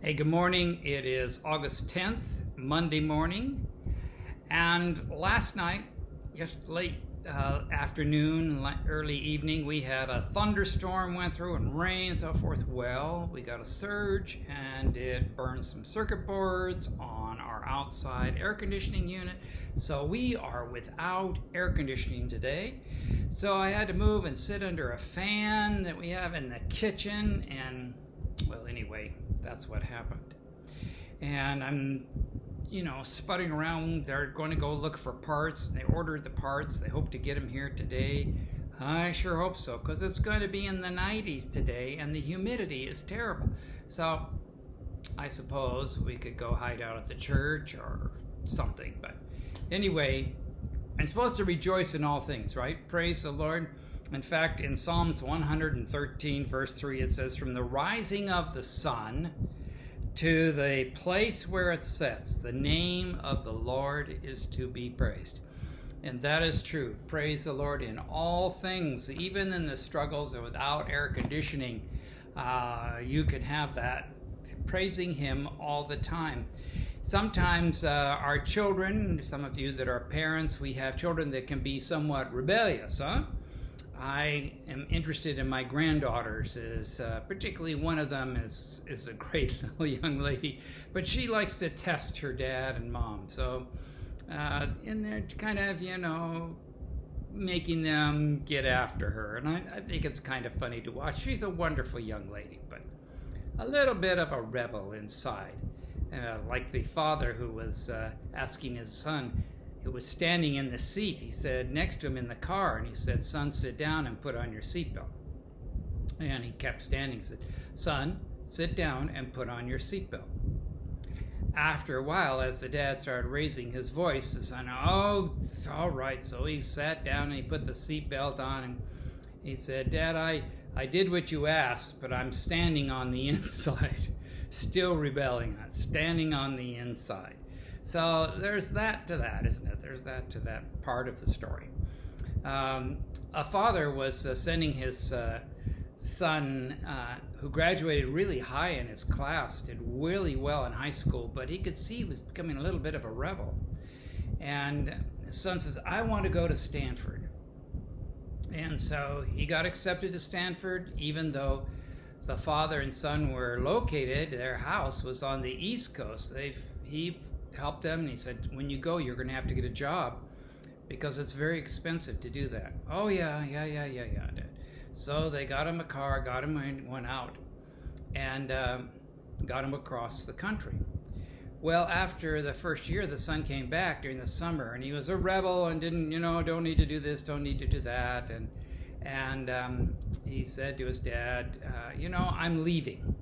Hey, good morning. It is August 10th, Monday morning. And last night, just late uh, afternoon, early evening, we had a thunderstorm went through and rain and so forth. Well, we got a surge and it burned some circuit boards on our outside air conditioning unit. So we are without air conditioning today. So I had to move and sit under a fan that we have in the kitchen and well, anyway, that's what happened. And I'm, you know, sputtering around. They're going to go look for parts. They ordered the parts. They hope to get them here today. I sure hope so, because it's going to be in the 90s today, and the humidity is terrible. So I suppose we could go hide out at the church or something. But anyway, I'm supposed to rejoice in all things, right? Praise the Lord. In fact, in Psalms 113, verse 3, it says, From the rising of the sun to the place where it sets, the name of the Lord is to be praised. And that is true. Praise the Lord in all things, even in the struggles without air conditioning. Uh, you can have that praising Him all the time. Sometimes uh, our children, some of you that are parents, we have children that can be somewhat rebellious, huh? I am interested in my granddaughters. Is uh, particularly one of them is is a great little young lady, but she likes to test her dad and mom. So, uh, and they're kind of you know making them get after her, and I, I think it's kind of funny to watch. She's a wonderful young lady, but a little bit of a rebel inside, uh, like the father who was uh, asking his son who was standing in the seat, he said, next to him in the car, and he said, Son, sit down and put on your seatbelt. And he kept standing. He said, Son, sit down and put on your seatbelt. After a while, as the dad started raising his voice, the son, oh, it's all right. So he sat down and he put the seatbelt on and he said, Dad, I, I did what you asked, but I'm standing on the inside, still rebelling, I'm standing on the inside. So there's that to that, isn't it? There's that to that part of the story. Um, a father was uh, sending his uh, son, uh, who graduated really high in his class, did really well in high school, but he could see he was becoming a little bit of a rebel. And his son says, I want to go to Stanford. And so he got accepted to Stanford, even though the father and son were located, their house was on the East Coast. They he helped them and he said, when you go, you're going to have to get a job because it's very expensive to do that. Oh, yeah, yeah, yeah, yeah, yeah. So they got him a car, got him went out, and uh, got him across the country. Well, after the first year, the son came back during the summer, and he was a rebel and didn't, you know, don't need to do this, don't need to do that, and and um, he said to his dad, uh, you know, I'm leaving,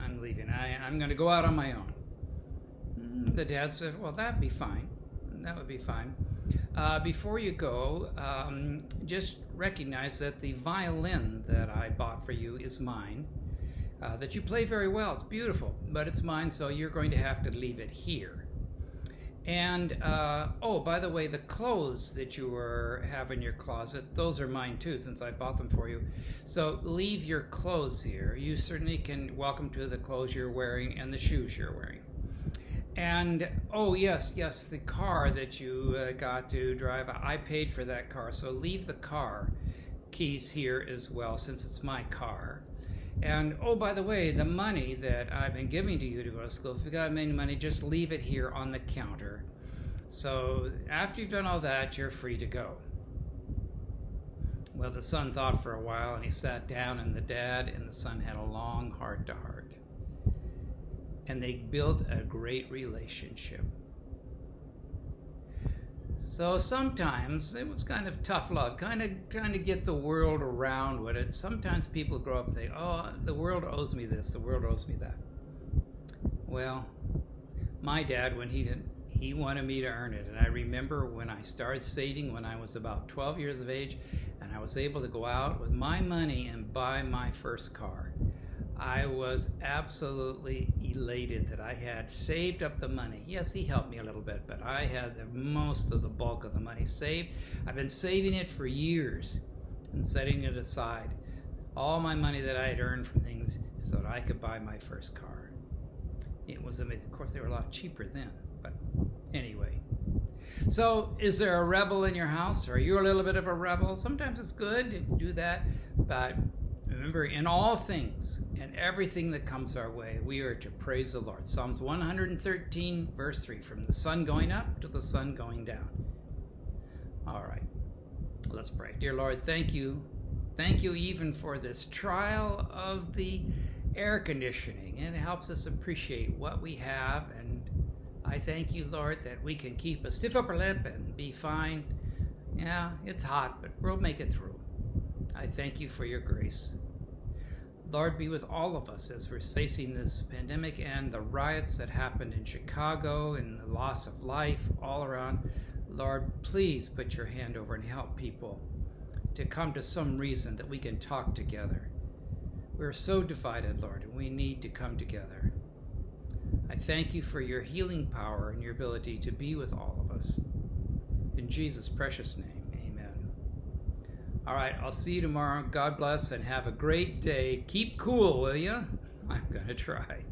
I'm leaving. I, I'm going to go out on my own. The dad said, Well, that'd be fine. That would be fine. Uh, before you go, um, just recognize that the violin that I bought for you is mine. Uh, that you play very well. It's beautiful, but it's mine, so you're going to have to leave it here. And uh, oh, by the way, the clothes that you were have in your closet, those are mine too, since I bought them for you. So leave your clothes here. You certainly can welcome to the clothes you're wearing and the shoes you're wearing. And oh yes, yes, the car that you uh, got to drive, I paid for that car. So leave the car keys here as well, since it's my car. And oh, by the way, the money that I've been giving to you to go to school, if you got any money, just leave it here on the counter. So after you've done all that, you're free to go. Well, the son thought for a while and he sat down, and the dad and the son had a long heart to heart and they built a great relationship. So sometimes it was kind of tough love, kind of trying to get the world around with it. Sometimes people grow up and think, "Oh, the world owes me this, the world owes me that." Well, my dad, when he didn't, he wanted me to earn it, and I remember when I started saving when I was about 12 years of age, and I was able to go out with my money and buy my first car. I was absolutely elated that I had saved up the money. Yes, he helped me a little bit, but I had the most of the bulk of the money saved. I've been saving it for years and setting it aside. All my money that I had earned from things so that I could buy my first car. It was amazing. Of course, they were a lot cheaper then, but anyway. So, is there a rebel in your house? or Are you a little bit of a rebel? Sometimes it's good to do that, but remember, in all things and everything that comes our way, we are to praise the Lord. Psalms 113, verse 3 from the sun going up to the sun going down. All right, let's pray. Dear Lord, thank you. Thank you even for this trial of the air conditioning. It helps us appreciate what we have and I thank you, Lord, that we can keep a stiff upper lip and be fine. Yeah, it's hot, but we'll make it through. I thank you for your grace. Lord, be with all of us as we're facing this pandemic and the riots that happened in Chicago and the loss of life all around. Lord, please put your hand over and help people to come to some reason that we can talk together. We're so divided, Lord, and we need to come together. I thank you for your healing power and your ability to be with all of us. In Jesus' precious name. All right, I'll see you tomorrow. God bless and have a great day. Keep cool, will you? I'm going to try.